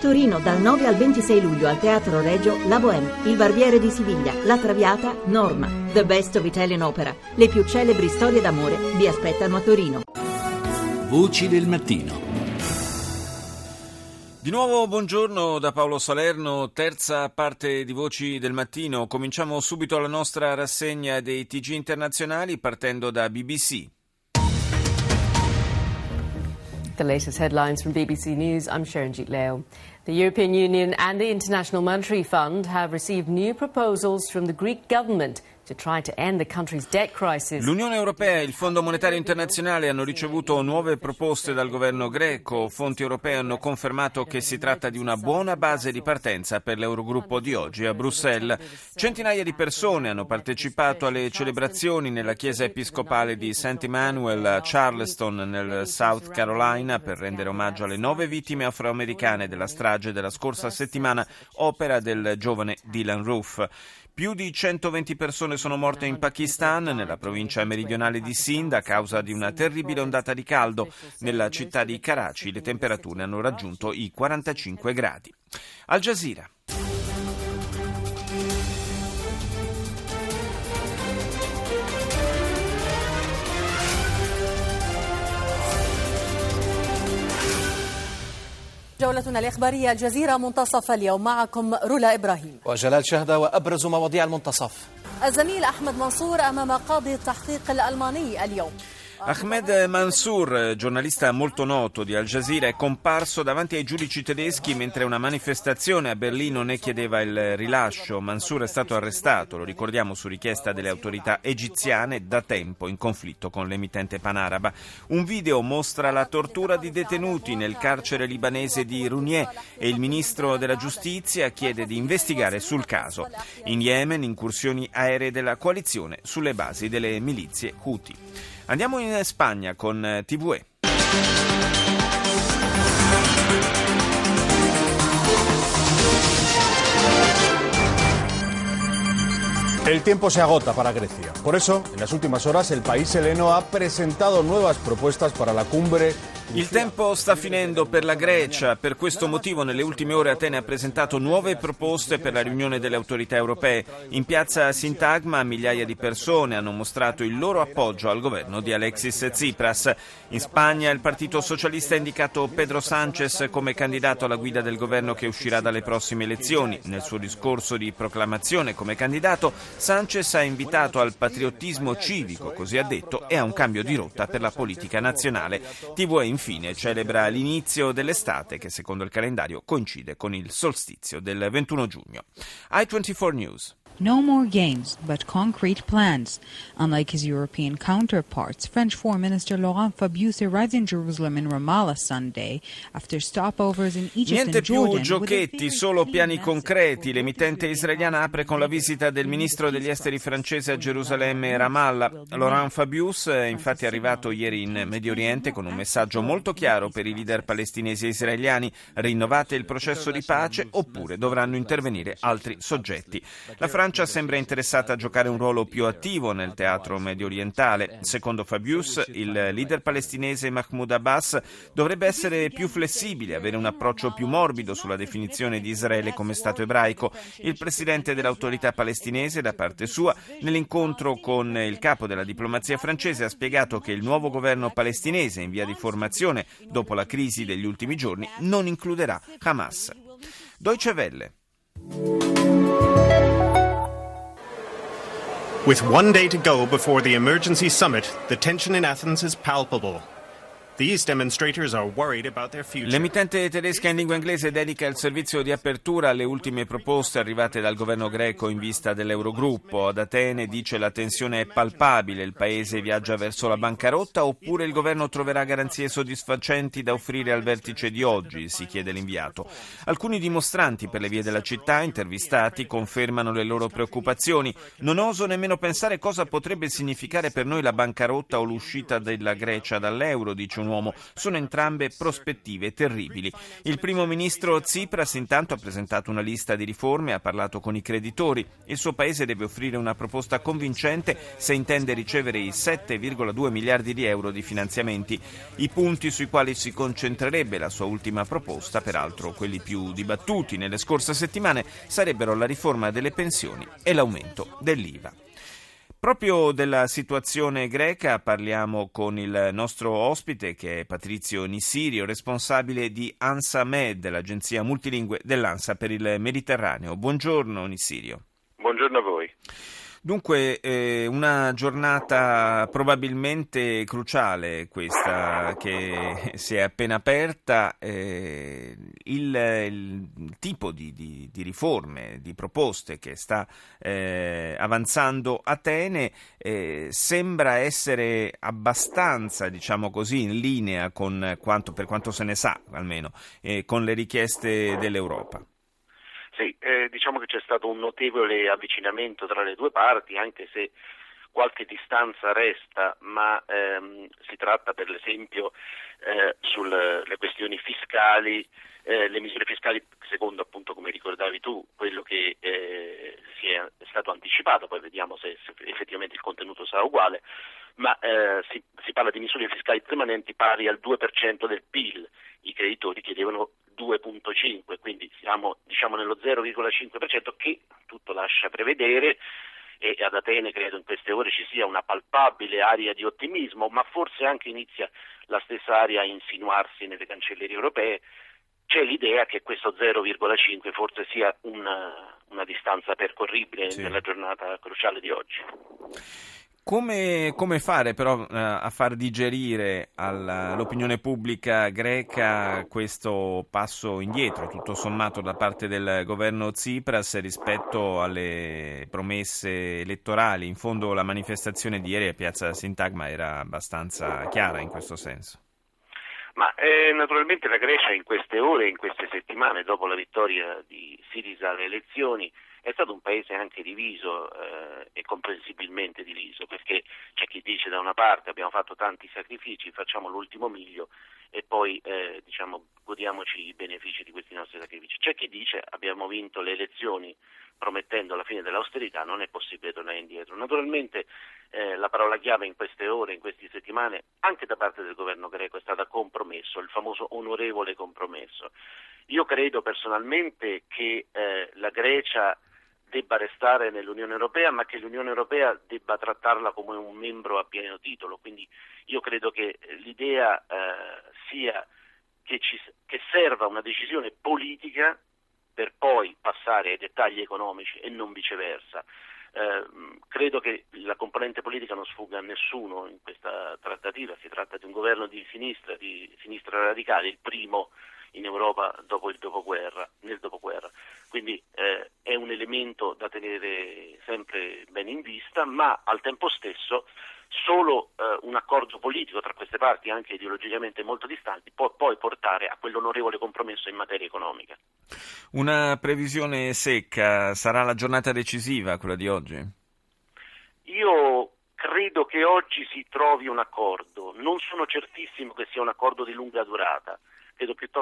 Torino dal 9 al 26 luglio al Teatro Regio La Bohème, Il Barbiere di Siviglia, La Traviata, Norma, The Best of Italian Opera. Le più celebri storie d'amore vi aspettano a Torino. Voci del mattino. Di nuovo buongiorno da Paolo Salerno, terza parte di Voci del Mattino. Cominciamo subito la nostra rassegna dei TG internazionali partendo da BBC. The latest headlines from BBC News. I'm Sharonjit Leo. The European Union and the International Monetary Fund have received new proposals from the Greek government L'Unione Europea e il Fondo Monetario Internazionale hanno ricevuto nuove proposte dal governo greco. Fonti europee hanno confermato che si tratta di una buona base di partenza per l'Eurogruppo di oggi a Bruxelles. Centinaia di persone hanno partecipato alle celebrazioni nella chiesa episcopale di St. Emmanuel a Charleston, nel South Carolina, per rendere omaggio alle nove vittime afroamericane della strage della scorsa settimana, opera del giovane Dylan Roof. Più di 120 persone sono morte in Pakistan, nella provincia meridionale di Sindh, a causa di una terribile ondata di caldo. Nella città di Karachi le temperature hanno raggiunto i 45 gradi. Al Jazeera. جولتنا الإخبارية الجزيرة منتصف اليوم. معكم رولا إبراهيم. وجلال شهدة وأبرز مواضيع المنتصف. الزميل أحمد منصور أمام قاضي التحقيق الألماني اليوم. Ahmed Mansour, giornalista molto noto di Al Jazeera, è comparso davanti ai giudici tedeschi mentre una manifestazione a Berlino ne chiedeva il rilascio. Mansour è stato arrestato, lo ricordiamo, su richiesta delle autorità egiziane, da tempo in conflitto con l'emittente panaraba. Un video mostra la tortura di detenuti nel carcere libanese di Rounier e il ministro della giustizia chiede di investigare sul caso. In Yemen, incursioni aeree della coalizione sulle basi delle milizie Houthi. Andiamo in Spagna con eh, TVE. El tiempo se agota para Grecia. Por eso, en las últimas horas, el país heleno ha presentado nuevas propuestas para la cumbre Il tempo sta finendo per la Grecia, per questo motivo nelle ultime ore Atene ha presentato nuove proposte per la riunione delle autorità europee. In piazza Sintagma migliaia di persone hanno mostrato il loro appoggio al governo di Alexis Tsipras. In Spagna il Partito Socialista ha indicato Pedro Sánchez come candidato alla guida del governo che uscirà dalle prossime elezioni. Nel suo discorso di proclamazione come candidato, Sánchez ha invitato al patriottismo civico, così ha detto, e a un cambio di rotta per la politica nazionale. TVE infine celebra l'inizio dell'estate che secondo il calendario coincide con il solstizio del 21 giugno. I24 News. No more games, but concrete plans. Unlike his European counterparts, French Foreign Minister Laurent Fabius arrived in Jerusalem and Ramallah Sunday after stopovers in Egypt Niente and Jordan. più giochetti, solo piani concreti. L'emittente israeliana apre con la visita del ministro degli esteri francese a Gerusalemme e Ramallah. Laurent Fabius è infatti arrivato ieri in Medio Oriente con un messaggio molto chiaro per i leader palestinesi e israeliani. Rinnovate il processo di pace oppure dovranno intervenire altri soggetti. La Francia sembra interessata a giocare un ruolo più attivo nel teatro medio orientale. Secondo Fabius, il leader palestinese Mahmoud Abbas dovrebbe essere più flessibile, avere un approccio più morbido sulla definizione di Israele come Stato ebraico. Il presidente dell'autorità palestinese, da parte sua, nell'incontro con il capo della diplomazia francese, ha spiegato che il nuovo governo palestinese in via di formazione dopo la crisi degli ultimi giorni non includerà Hamas. Deutsche Welle. With one day to go before the emergency summit, the tension in Athens is palpable. L'emittente tedesca in lingua inglese dedica il servizio di apertura alle ultime proposte arrivate dal governo greco in vista dell'Eurogruppo. Ad Atene dice la tensione è palpabile, il paese viaggia verso la bancarotta oppure il governo troverà garanzie soddisfacenti da offrire al vertice di oggi, si chiede l'inviato. Alcuni dimostranti per le vie della città, intervistati, confermano le loro preoccupazioni. Non oso nemmeno pensare cosa potrebbe significare per noi la bancarotta o l'uscita della Grecia dall'euro, dice un un uomo. Sono entrambe prospettive terribili. Il primo ministro Tsipras intanto ha presentato una lista di riforme, ha parlato con i creditori. Il suo paese deve offrire una proposta convincente se intende ricevere i 7,2 miliardi di euro di finanziamenti. I punti sui quali si concentrerebbe la sua ultima proposta, peraltro quelli più dibattuti nelle scorse settimane, sarebbero la riforma delle pensioni e l'aumento dell'IVA. Proprio della situazione greca parliamo con il nostro ospite che è Patrizio Nissirio, responsabile di ANSA Med, l'agenzia multilingue dell'ANSA per il Mediterraneo. Buongiorno Nissirio. Buongiorno a voi. Dunque, eh, una giornata probabilmente cruciale questa che si è appena aperta. Eh, il, il, tipo di, di, di, riforme, di proposte che sta eh, avanzando Atene eh, sembra essere abbastanza, diciamo così, in linea con quanto, per quanto se ne sa, almeno, eh, con le richieste dell'Europa. Sì, eh, diciamo che c'è stato un notevole avvicinamento tra le due parti, anche se qualche distanza resta, ma ehm, si tratta per esempio eh, sulle questioni fiscali, eh, le misure fiscali secondo appunto come ricordavi tu quello che eh, si è, stato anticipato, poi vediamo se, se, effettivamente il contenuto sarà uguale, ma eh, si, si parla di misure fiscali permanenti pari al 2% del PIL, i creditori chiedevano 2,5, quindi siamo diciamo, nello 0,5% che tutto lascia prevedere e ad Atene credo in queste ore ci sia una palpabile aria di ottimismo, ma forse anche inizia la stessa aria a insinuarsi nelle cancellerie europee. C'è l'idea che questo 0,5 forse sia una, una distanza percorribile sì. nella giornata cruciale di oggi. Come, come, fare però uh, a far digerire all'opinione pubblica greca questo passo indietro, tutto sommato, da parte del governo Tsipras rispetto alle promesse elettorali? In fondo la manifestazione di ieri a Piazza Sintagma era abbastanza chiara in questo senso. Ma eh, naturalmente la Grecia in queste ore, in queste settimane, dopo la vittoria di Sirisa alle elezioni, è stato un paese anche diviso eh, e comprensibilmente diviso, perché c'è chi dice da una parte abbiamo fatto tanti sacrifici, facciamo l'ultimo miglio e poi eh, diciamo, godiamoci i benefici di questi nostri sacrifici. C'è chi dice abbiamo vinto le elezioni promettendo la fine dell'austerità, non è possibile tornare indietro. Naturalmente eh, la parola chiave in queste ore, in queste settimane, anche da parte del governo greco è stata compromesso, il famoso onorevole compromesso. Io credo personalmente che eh, la Grecia debba restare nell'Unione Europea, ma che l'Unione Europea debba trattarla come un membro a pieno titolo. Quindi io credo che l'idea eh, sia che, ci, che serva una decisione politica per poi passare ai dettagli economici e non viceversa. Eh, credo che la componente politica non sfugga a nessuno in questa trattativa, si tratta di un governo di sinistra, di sinistra radicale, il primo in Europa dopo il dopoguerra, nel dopoguerra. Quindi eh, è un elemento da tenere sempre bene in vista, ma al tempo stesso solo eh, un accordo politico tra queste parti, anche ideologicamente molto distanti, può poi portare a quell'onorevole compromesso in materia economica. Una previsione secca sarà la giornata decisiva, quella di oggi? Io credo che oggi si trovi un accordo, non sono certissimo che sia un accordo di lunga durata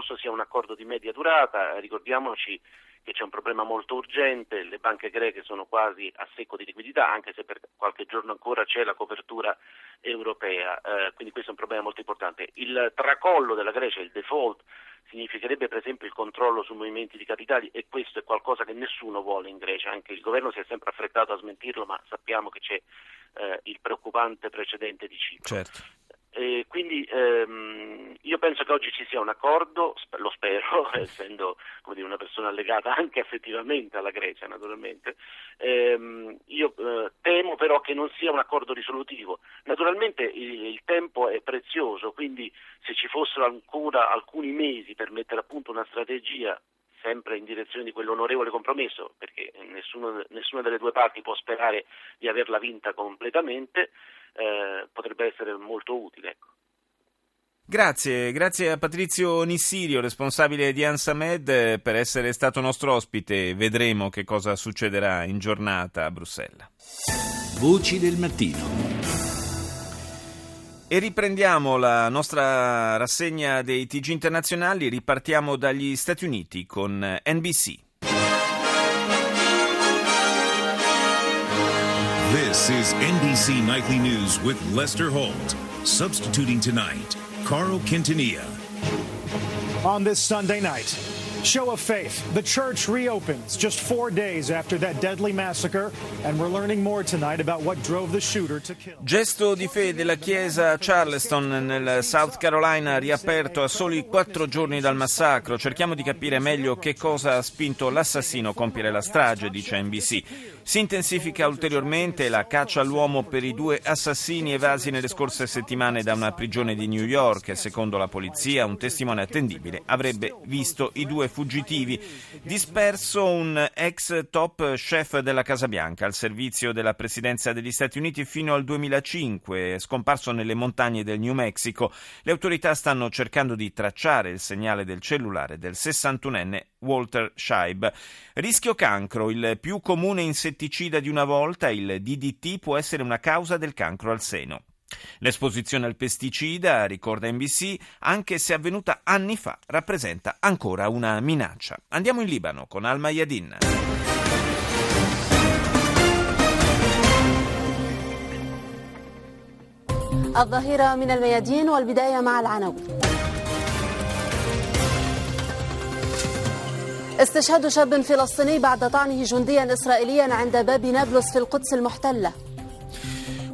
piuttosto sia un accordo di media durata, ricordiamoci che c'è un problema molto urgente, le banche greche sono quasi a secco di liquidità, anche se per qualche giorno ancora c'è la copertura europea, eh, quindi questo è un problema molto importante. Il tracollo della Grecia, il default, significherebbe per esempio il controllo sui movimenti di capitali e questo è qualcosa che nessuno vuole in Grecia, anche il governo si è sempre affrettato a smentirlo, ma sappiamo che c'è eh, il preoccupante precedente di Cipro. Certo. Eh, quindi ehm, penso che oggi ci sia un accordo, lo spero, essendo dire, una persona legata anche effettivamente alla Grecia naturalmente, ehm, io eh, temo però che non sia un accordo risolutivo. Naturalmente il, il, tempo è prezioso, quindi se ci fossero ancora alcuni mesi per mettere a punto una strategia sempre in direzione di quell'onorevole compromesso, perché nessuno, nessuna delle due parti può sperare di averla vinta completamente, eh, potrebbe essere molto utile. Ecco. Grazie, grazie a Patrizio Nissirio, responsabile di Ansamed, per essere stato nostro ospite. Vedremo che cosa succederà in giornata a Bruxelles. Voci del mattino. E riprendiamo la nostra rassegna dei TG internazionali, ripartiamo dagli Stati Uniti con NBC. This is NBC Nightly News with Lester Holt. Substituting tonight, Carl Quintanilla. On this Sunday night, Show of faith. The church reopens just four days after that deadly massacre, and we're learning more tonight about what drove the shooter to kill. Gesto di fede, la chiesa Charleston nel South Carolina riaperto a soli quattro giorni dal massacro. Cerchiamo di capire meglio che cosa ha spinto l'assassino a compiere la strage, dice NBC. Si intensifica ulteriormente la caccia all'uomo per i due assassini evasi nelle scorse settimane da una prigione di New York. Secondo la polizia, un testimone attendibile avrebbe visto i due fuggitivi. Disperso un ex top chef della Casa Bianca al servizio della presidenza degli Stati Uniti fino al 2005, scomparso nelle montagne del New Mexico. Le autorità stanno cercando di tracciare il segnale del cellulare del 61enne Walter Scheib. Rischio cancro, il più comune insetticida di una volta, il DDT, può essere una causa del cancro al seno. L'esposizione al pesticida, ricorda NBC, anche se avvenuta anni fa, rappresenta ancora una minaccia. Andiamo in Libano con Al Mayadin. الظهيرة من الميادين والبداية مع العناوين استشهاد شاب فلسطيني بعد طعنه جنديا إسرائيليا عند باب نابلس في القدس المحتلة.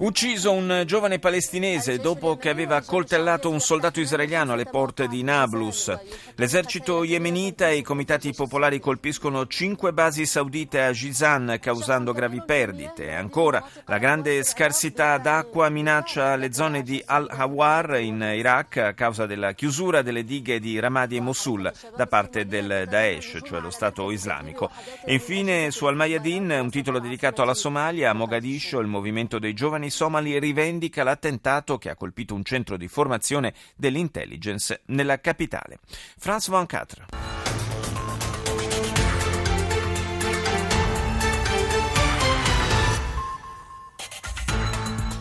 Ucciso un giovane palestinese dopo che aveva accoltellato un soldato israeliano alle porte di Nablus. L'esercito yemenita e i comitati popolari colpiscono cinque basi saudite a Jizan causando gravi perdite. Ancora, la grande scarsità d'acqua minaccia le zone di Al-Hawar in Iraq a causa della chiusura delle dighe di Ramadi e Mosul da parte del Daesh, cioè lo Stato islamico. E infine su Al-Mayadin, un titolo dedicato alla Somalia, a Mogadiscio, il movimento dei giovani somali rivendica l'attentato che ha colpito un centro di formazione dell'intelligence nella capitale. France 24.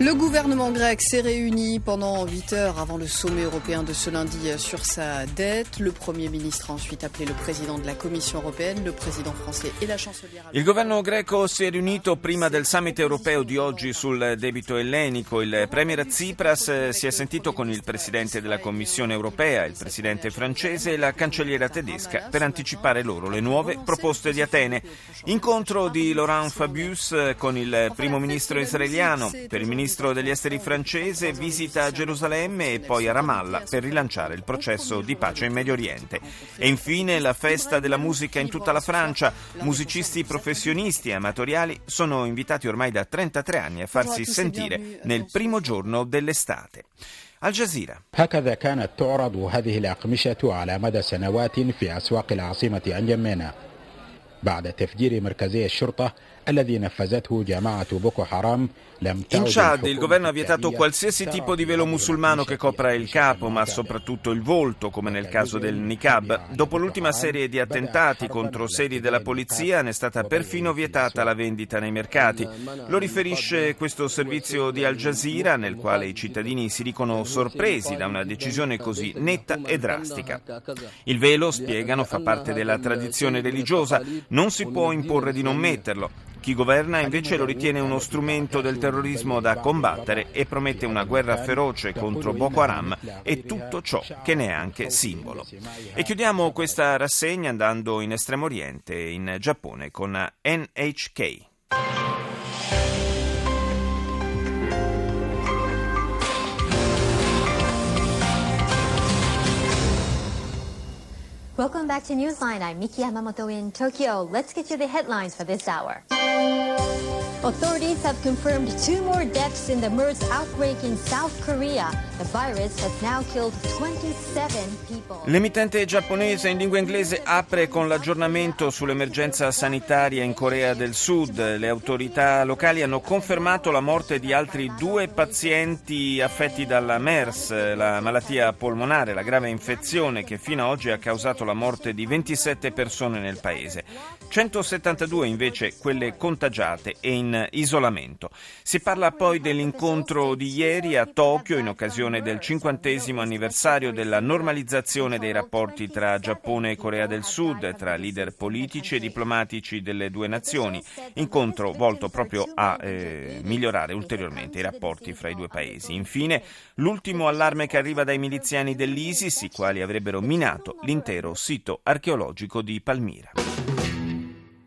Le gouvernement grec s'est réuni pendant 8 heures avant le sommet européen de ce lundi sur sa dette. Le Premier ministre a ensuite appelé le président de la Commission européenne, le président français e la chancelière. Il governo greco si è riunito prima del summit europeo di oggi sul debito ellenico. Il premier Tsipras si è sentito con il presidente della Commissione europea, il presidente francese e la cancelliera tedesca per anticipare loro le nuove proposte di Atene. Incontro di Laurent Fabius con il primo ministro israeliano. Per il ministro ministro degli esteri francese visita a Gerusalemme e poi a Ramallah per rilanciare il processo di pace in Medio Oriente. E infine la festa della musica in tutta la Francia. Musicisti professionisti e amatoriali sono invitati ormai da 33 anni a farsi sentire nel primo giorno dell'estate. Al Jazeera. هكذا كانت تعرض هذه الأقمشة على مدى سنوات في أسواق العاصمة أنجمينا بعد تفجير مركزي الشرطة In Chad il governo ha vietato qualsiasi tipo di velo musulmano che copra il capo, ma soprattutto il volto, come nel caso del niqab. Dopo l'ultima serie di attentati contro sedi della polizia ne è stata perfino vietata la vendita nei mercati. Lo riferisce questo servizio di Al Jazeera nel quale i cittadini si dicono sorpresi da una decisione così netta e drastica. Il velo, spiegano, fa parte della tradizione religiosa, non si può imporre di non metterlo. Chi governa invece lo ritiene uno strumento del terrorismo da combattere e promette una guerra feroce contro Boko Haram e tutto ciò che ne è anche simbolo. E chiudiamo questa rassegna andando in Estremo Oriente, in Giappone, con NHK. Welcome back to Newsline. I'm Miki Yamamoto in Tokyo. Let's get you the headlines for this hour. Authorities have confirmed two more deaths in the MERS outbreak in South Korea. The virus has now killed 27 people. L'emittente giapponese in lingua inglese apre con l'aggiornamento sull'emergenza sanitaria in Corea del Sud. Le autorità locali hanno confermato la morte di altri due pazienti affetti dalla MERS, la malattia polmonare, la grave infezione che fino ad oggi ha causato la morte di 27 persone nel paese. 172 invece quelle contagiate e in isolamento. Si parla poi dell'incontro di ieri a Tokyo in occasione occasione del cinquantesimo anniversario della normalizzazione dei rapporti tra Giappone e Corea del Sud, tra leader politici e diplomatici delle due nazioni, incontro volto proprio a eh, migliorare ulteriormente i rapporti fra i due paesi. Infine, l'ultimo allarme che arriva dai miliziani dell'ISIS, i quali avrebbero minato l'intero sito archeologico di Palmira.